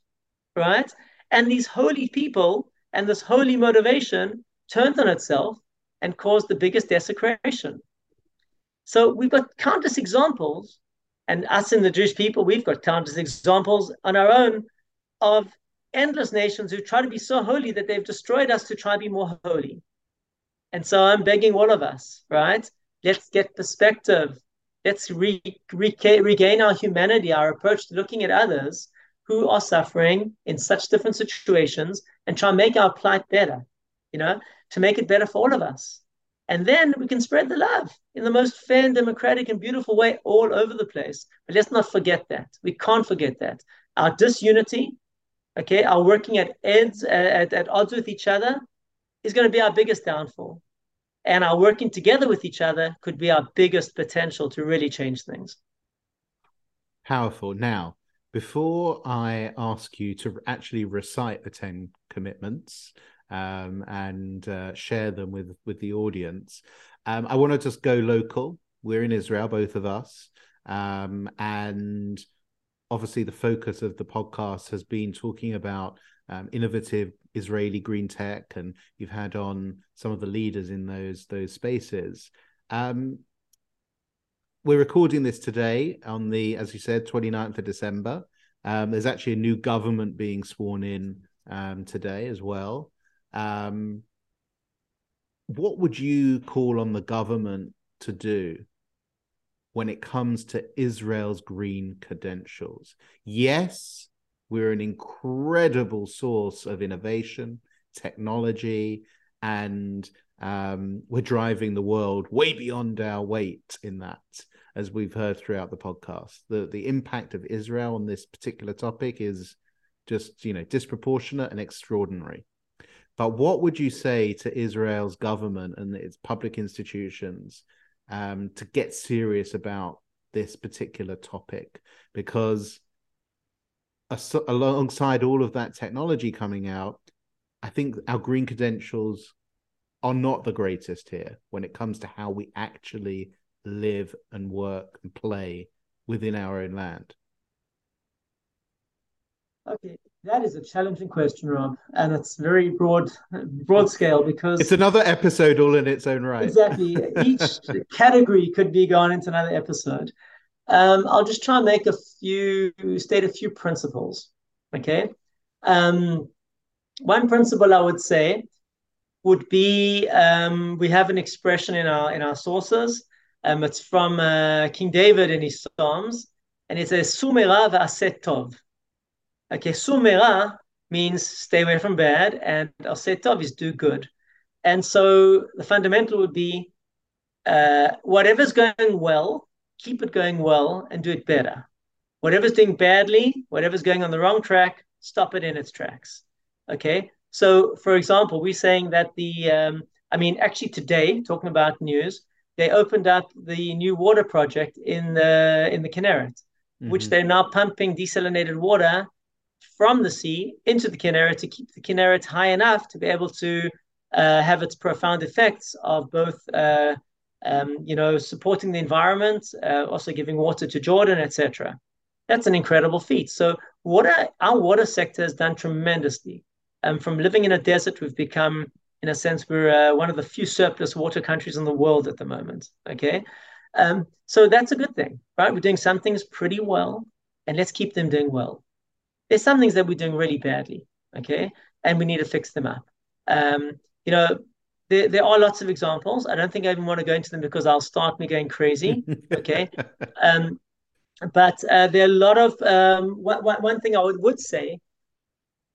right? And these holy people and this holy motivation turned on itself and caused the biggest desecration. So we've got countless examples, and us in the Jewish people, we've got countless examples on our own of endless nations who try to be so holy that they've destroyed us to try to be more holy. And so I'm begging all of us, right? Let's get perspective. Let's re- re- regain our humanity, our approach to looking at others who are suffering in such different situations and try and make our plight better, you know, to make it better for all of us. And then we can spread the love in the most fair and democratic and beautiful way all over the place. But let's not forget that. We can't forget that. Our disunity, okay, our working at odds, at, at odds with each other is going to be our biggest downfall. And our working together with each other could be our biggest potential to really change things. Powerful. Now, before I ask you to actually recite the 10 commitments, um, and uh, share them with with the audience. Um, I want to just go local. We're in Israel, both of us, um, and obviously the focus of the podcast has been talking about um, innovative Israeli green tech, and you've had on some of the leaders in those those spaces. Um, we're recording this today on the, as you said, 29th of December. Um, there's actually a new government being sworn in today as well. Um, what would you call on the government to do when it comes to Israel's green credentials? Yes, we're an incredible source of innovation, technology, and um, we're driving the world way beyond our weight in that, as we've heard throughout the podcast. The the impact of Israel on this particular topic is just you know disproportionate and extraordinary. But what would you say to Israel's government and its public institutions um, to get serious about this particular topic? Because as- alongside all of that technology coming out, I think our green credentials are not the greatest here when it comes to how we actually live and work and play within our own land. Okay, that is a challenging question, Rob, and it's very broad, broad scale because it's another episode all in its own right. Exactly, each category could be gone into another episode. Um, I'll just try and make a few state a few principles. Okay, um, one principle I would say would be um, we have an expression in our in our sources. Um, it's from uh, King David in his Psalms, and it says "Sumera v'aset tov." Okay, sumera means stay away from bad, and asetov is do good. And so the fundamental would be uh, whatever's going well, keep it going well and do it better. Whatever's doing badly, whatever's going on the wrong track, stop it in its tracks. Okay. So, for example, we're saying that the, um, I mean, actually today, talking about news, they opened up the new water project in the in the Kinneret, mm-hmm. which they're now pumping desalinated water from the sea into the Kinneret to keep the Kinneret high enough to be able to uh, have its profound effects of both uh, um, you know, supporting the environment, uh, also giving water to Jordan, etc. That's an incredible feat. So water, our water sector has done tremendously. Um, from living in a desert, we've become, in a sense, we're uh, one of the few surplus water countries in the world at the moment. Okay, um, so that's a good thing, right? We're doing some things pretty well, and let's keep them doing well. There's some things that we're doing really badly, okay, and we need to fix them up. Um, you know, there, there are lots of examples. I don't think I even want to go into them because I'll start me going crazy. Okay. um, but uh, there are a lot of um, one, one thing I would, would say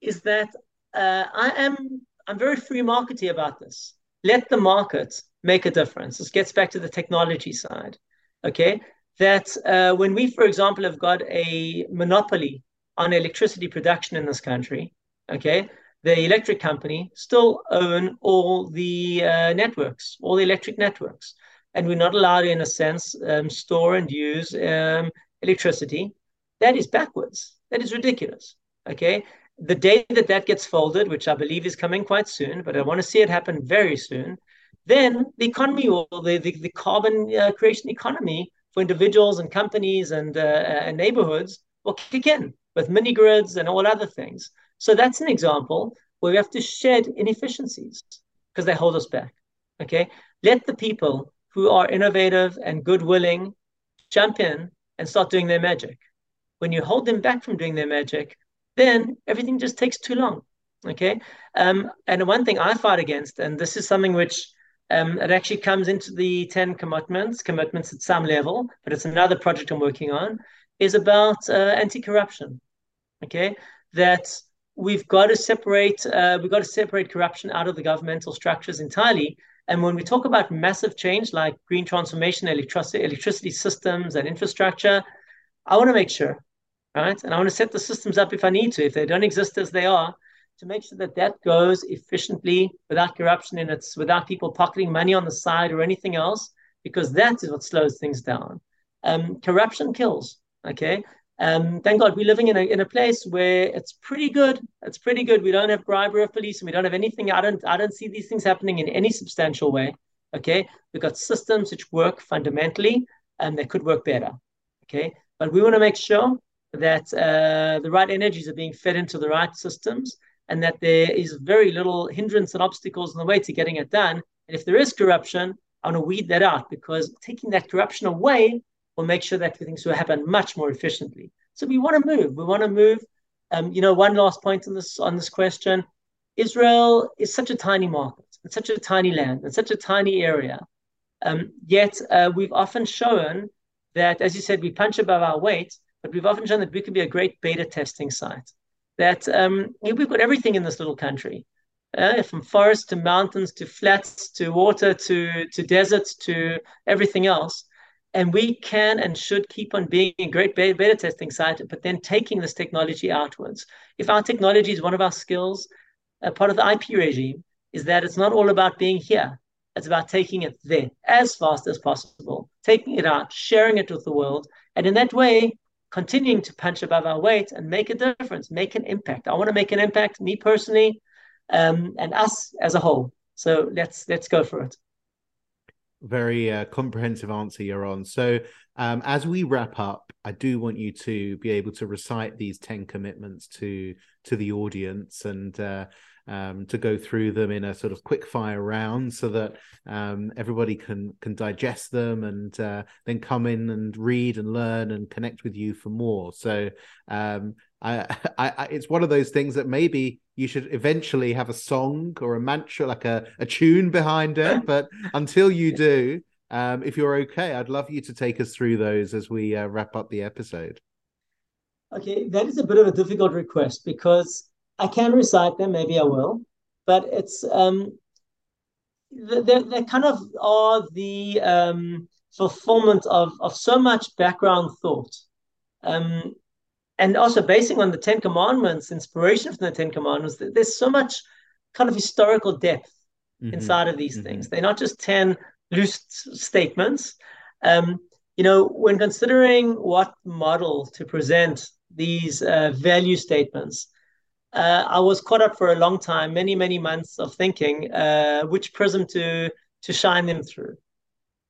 is that uh, I am I'm very free markety about this. Let the market make a difference. This gets back to the technology side. Okay, that uh, when we, for example, have got a monopoly on electricity production in this country, okay, the electric company still own all the uh, networks, all the electric networks. And we're not allowed, in a sense, um, store and use um, electricity. That is backwards. That is ridiculous. Okay. The day that that gets folded, which I believe is coming quite soon, but I want to see it happen very soon, then the economy or the, the, the carbon uh, creation economy for individuals and companies and, uh, and neighborhoods will kick in with mini grids and all other things. So that's an example where we have to shed inefficiencies because they hold us back. Okay. Let the people who are innovative and good willing jump in and start doing their magic. When you hold them back from doing their magic, then everything just takes too long. Okay. Um, and one thing I fight against, and this is something which um, it actually comes into the 10 commitments, commitments at some level, but it's another project I'm working on, is about uh, anti corruption. Okay. That we've got to separate uh, we've got to separate corruption out of the governmental structures entirely. And when we talk about massive change like green transformation, electricity, electricity systems, and infrastructure, I want to make sure, right? And I want to set the systems up if I need to, if they don't exist as they are, to make sure that that goes efficiently without corruption and it's without people pocketing money on the side or anything else, because that is what slows things down. Um, corruption kills. Okay, um, thank God we're living in a, in a place where it's pretty good. It's pretty good. We don't have bribery of police and we don't have anything. I don't I don't see these things happening in any substantial way. Okay. We've got systems which work fundamentally and they could work better. Okay. But we want to make sure that uh, the right energies are being fed into the right systems and that there is very little hindrance and obstacles in the way to getting it done. And if there is corruption, I want to weed that out because taking that corruption away will make sure that things will happen much more efficiently. So we want to move. We want to move. Um, you know, one last point on this on this question: Israel is such a tiny market. It's such a tiny land. It's such a tiny area. Um, yet uh, we've often shown that, as you said, we punch above our weight. But we've often shown that we could be a great beta testing site. That um, we've got everything in this little country. Uh, from forests to mountains to flats to water to to deserts to everything else and we can and should keep on being a great beta testing site, but then taking this technology outwards. If our technology is one of our skills, a part of the IP regime is that it's not all about being here. It's about taking it there as fast as possible, taking it out, sharing it with the world, and in that way, continuing to punch above our weight and make a difference, make an impact. I want to make an impact, me personally, um, and us as a whole. So let's let's go for it very uh, comprehensive answer Yaron. So, um, as we wrap up, I do want you to be able to recite these ten commitments to to the audience and uh, um, to go through them in a sort of quick fire round, so that um, everybody can can digest them and uh, then come in and read and learn and connect with you for more. So, um, I, I, I, it's one of those things that maybe you should eventually have a song or a mantra, like a, a tune behind it. But until you do, um, if you're okay, I'd love you to take us through those as we uh, wrap up the episode. Okay, that is a bit of a difficult request because I can recite them, maybe I will, but it's um, they they kind of are the um, fulfillment of of so much background thought. Um, and also basing on the Ten Commandments, inspiration from the Ten Commandments, there's so much kind of historical depth mm-hmm. inside of these mm-hmm. things. They're not just 10 loose statements. Um, you know, when considering what model to present these uh, value statements, uh, I was caught up for a long time, many, many months of thinking uh, which prism to to shine them through.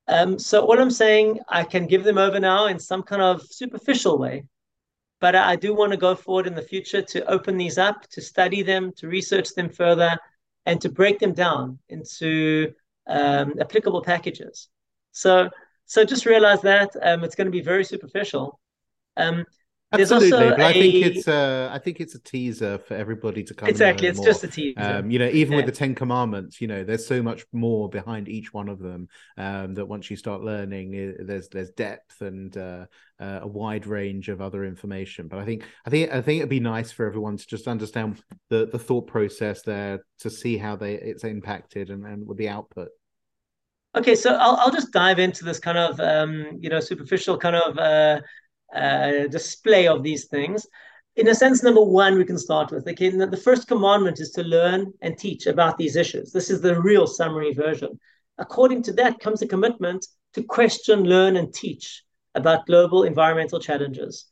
Um, so all I'm saying, I can give them over now in some kind of superficial way, but I do want to go forward in the future to open these up, to study them, to research them further, and to break them down into um, applicable packages. So, so just realize that um, it's going to be very superficial. Um, Absolutely, but a... I think it's a, I think it's a teaser for everybody to come. Exactly, it's more. just a teaser. Um, you know, even yeah. with the Ten Commandments, you know, there's so much more behind each one of them um, that once you start learning, there's there's depth and uh, uh, a wide range of other information. But I think I think I think it'd be nice for everyone to just understand the the thought process there to see how they it's impacted and and with the output. Okay, so I'll I'll just dive into this kind of um, you know superficial kind of. Uh, uh, display of these things. In a sense, number one, we can start with okay, the first commandment is to learn and teach about these issues. This is the real summary version. According to that comes a commitment to question, learn, and teach about global environmental challenges.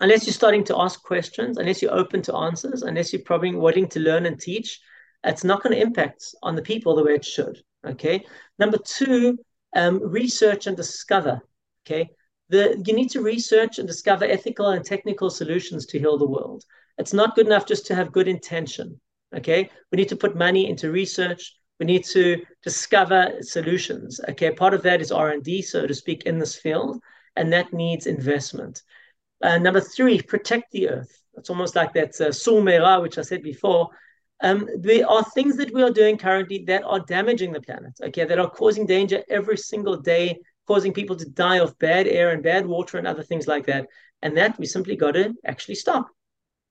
Unless you're starting to ask questions, unless you're open to answers, unless you're probably wanting to learn and teach, it's not going to impact on the people the way it should. Okay. Number two, um, research and discover. Okay the, you need to research and discover ethical and technical solutions to heal the world. It's not good enough just to have good intention. Okay, we need to put money into research. We need to discover solutions. Okay, part of that is R and D, so to speak, in this field, and that needs investment. Uh, number three, protect the earth. It's almost like that uh, which I said before. Um, there are things that we are doing currently that are damaging the planet. Okay, that are causing danger every single day causing people to die of bad air and bad water and other things like that. And that we simply got to actually stop.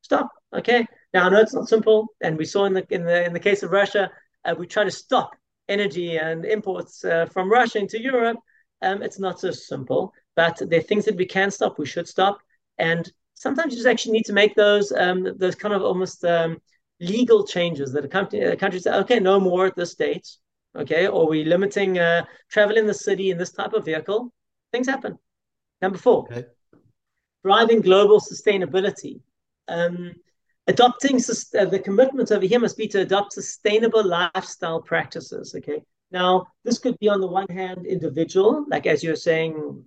Stop. Okay. Now I know it's not simple, and we saw in the in the in the case of Russia, uh, we try to stop energy and imports uh, from Russia into Europe. Um, it's not so simple, but there are things that we can stop. We should stop, and sometimes you just actually need to make those um, those kind of almost um, legal changes that a country, a country say, okay, no more at this date okay, or we limiting uh, travel in the city in this type of vehicle, things happen. Number four, okay. driving global sustainability. Um, adopting uh, the commitment over here must be to adopt sustainable lifestyle practices. Okay. Now, this could be on the one hand individual, like as you're saying,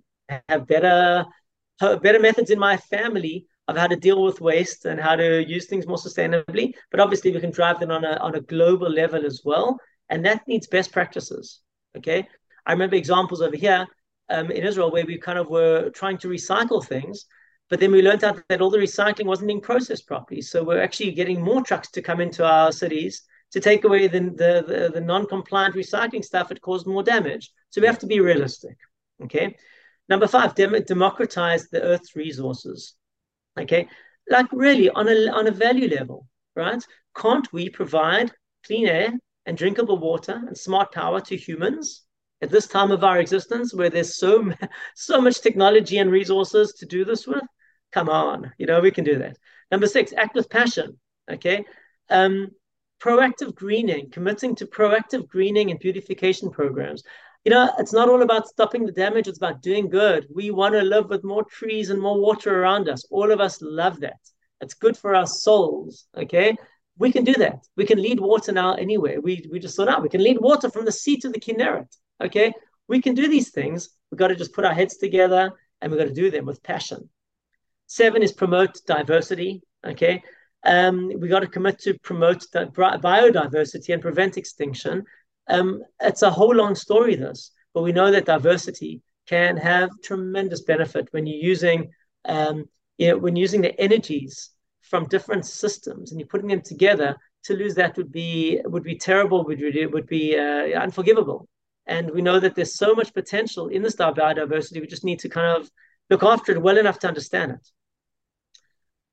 have better better methods in my family of how to deal with waste and how to use things more sustainably. But obviously, we can drive them on a on a global level as well and that needs best practices. Okay, I remember examples over here um, in Israel where we kind of were trying to recycle things, but then we learned out that all the recycling wasn't being processed properly. So we're actually getting more trucks to come into our cities to take away the, the, the, the non-compliant recycling stuff. It caused more damage. So we have to be realistic. Okay. Number five, dem- democratize the Earth's resources. Okay, like really on a on a value level, right? Can't we provide clean air and drinkable water and smart power to humans at this time of our existence where there's so so much technology and resources to do this with? Come on you know we can do that. Number six act with passion okay? Um, proactive greening committing to proactive greening and beautification programs. You know it's not all about stopping the damage it's about doing good. We want to live with more trees and more water around us. All of us love that. It's good for our souls okay we can do that. We can lead water now anywhere. We, we just saw now we can lead water from the sea to the Kinneret. Okay, we can do these things. We've got to just put our heads together and we've got to do them with passion. Seven is promote diversity. Okay, um, we got to commit to promote biodiversity and prevent extinction. Um, it's a whole long story, this, but we know that diversity can have tremendous benefit when you're using, um, you know, when using the energies from different systems and you're putting them together to lose that would be would be terrible would be would be uh, unforgivable. And we know that there's so much potential in this biodiversity we just need to kind of look after it well enough to understand it.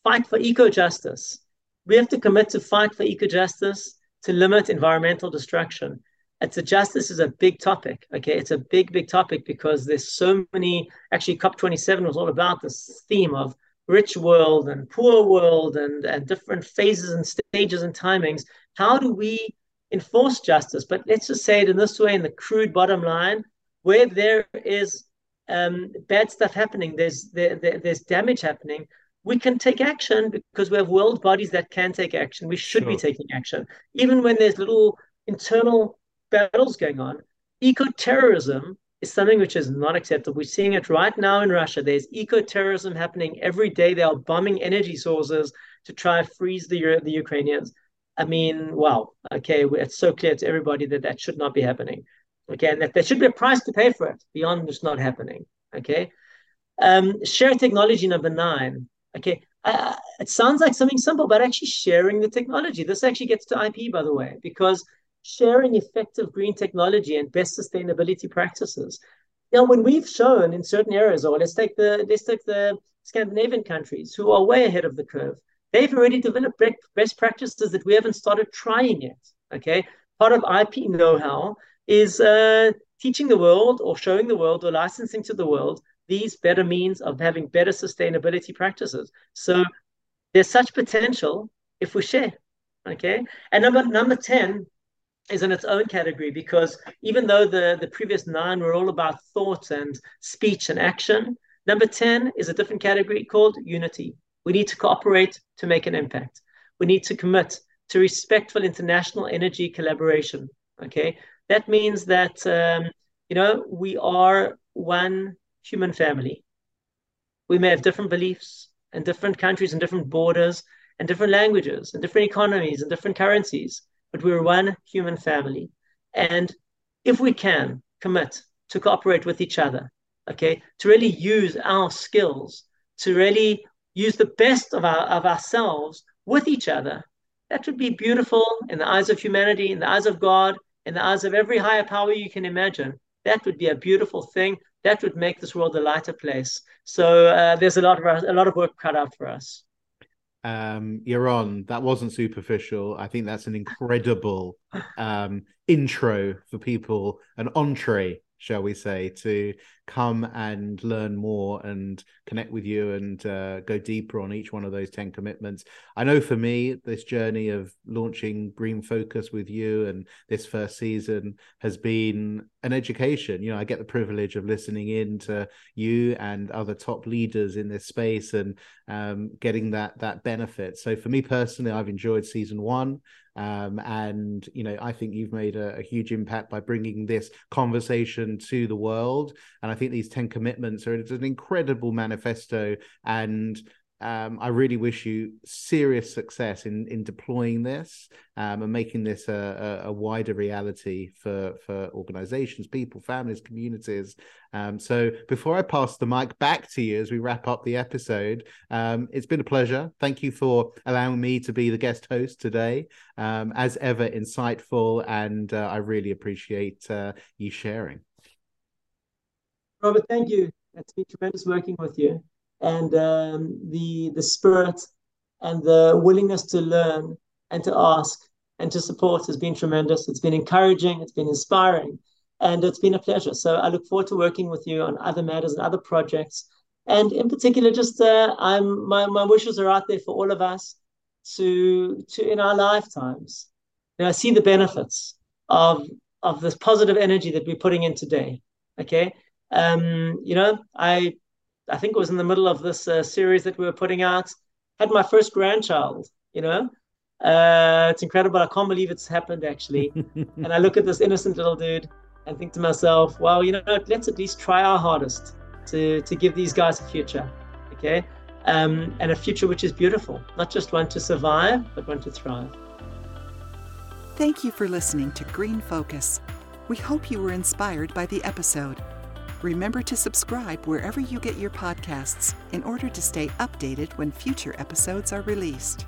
Fight for eco justice. We have to commit to fight for eco justice to limit environmental destruction. It's a justice is a big topic okay? It's a big big topic because there's so many actually cop27 was all about this theme of rich world and poor world and, and different phases and stages and timings. How do we enforce justice? But let's just say it in this way, in the crude bottom line, where there is um, bad stuff happening, there's there, there, there's damage happening. We can take action because we have world bodies that can take action. We should sure. be taking action, even when there's little internal battles going on. Eco terrorism is something which is not acceptable. We're seeing it right now in Russia. There's eco terrorism happening every day. They are bombing energy sources to try and freeze the, the Ukrainians. I mean, wow, okay, it's so clear to everybody that that should not be happening. Okay, and that there should be a price to pay for it beyond just not happening. Okay, um, share technology number nine. Okay, uh, it sounds like something simple, but actually sharing the technology. This actually gets to IP, by the way, because sharing effective green technology and best sustainability practices. Now, when we've shown in certain areas, or let's take the let's take the Scandinavian countries who are way ahead of the curve, they've already developed best practices that we haven't started trying yet. Okay, part of IP know-how is uh, teaching the world, or showing the world, or licensing to the world these better means of having better sustainability practices. So there's such potential if we share. Okay, and number number ten is in its own category because even though the, the previous nine were all about thought and speech and action, number 10 is a different category called unity. We need to cooperate to make an impact. We need to commit to respectful international energy collaboration. Okay, that means that um, you know we are one human family. We may have different beliefs and different countries and different borders and different languages and different economies and different currencies but we're one human family. And if we can commit to cooperate with each other, okay, to really use our skills, to really use the best of, our, of ourselves with each other, that would be beautiful in the eyes of humanity, in the eyes of God, in the eyes of every higher power you can imagine. That would be a beautiful thing. That would make this world a lighter place. So uh, there's a lot of a lot of work cut out for us um Yaron. that wasn't superficial. I think that's an incredible um intro for people, an entree shall we say, to come and learn more and connect with you and uh, go deeper on each one of those 10 commitments. I know for me, this journey of launching Green Focus with you and this first season has been an education. You know, I get the privilege of listening in to you and other top leaders in this space and um, getting that that benefit. So for me personally, I've enjoyed season one. Um, and you know, I think you've made a, a, huge impact by bringing this conversation to the world. And I think these ten commitments are an incredible manifesto, and um, I really wish you serious success in in deploying this um, and making this a, a, wider reality for for organizations, people, families, communities. Um, so before I pass the mic back to you as we wrap up the episode, um, it's been a pleasure. Thank you for allowing me to be the guest host today. Um, as ever, insightful, and uh, I really appreciate uh, you sharing. Robert, thank you. It's been tremendous working with you and um, the the spirit and the willingness to learn and to ask and to support has been tremendous. It's been encouraging. It's been inspiring, and it's been a pleasure. So I look forward to working with you on other matters and other projects. And in particular, just uh, I'm my my wishes are out there for all of us to to in our lifetimes. You know, see the benefits of of this positive energy that we're putting in today. Okay. Um, you know, I I think it was in the middle of this uh, series that we were putting out. Had my first grandchild, you know. Uh, it's incredible. I can't believe it's happened actually. and I look at this innocent little dude and think to myself, well, you know, let's at least try our hardest to to give these guys a future, okay? Um, and a future which is beautiful, not just one to survive, but one to thrive. Thank you for listening to Green Focus. We hope you were inspired by the episode. Remember to subscribe wherever you get your podcasts in order to stay updated when future episodes are released.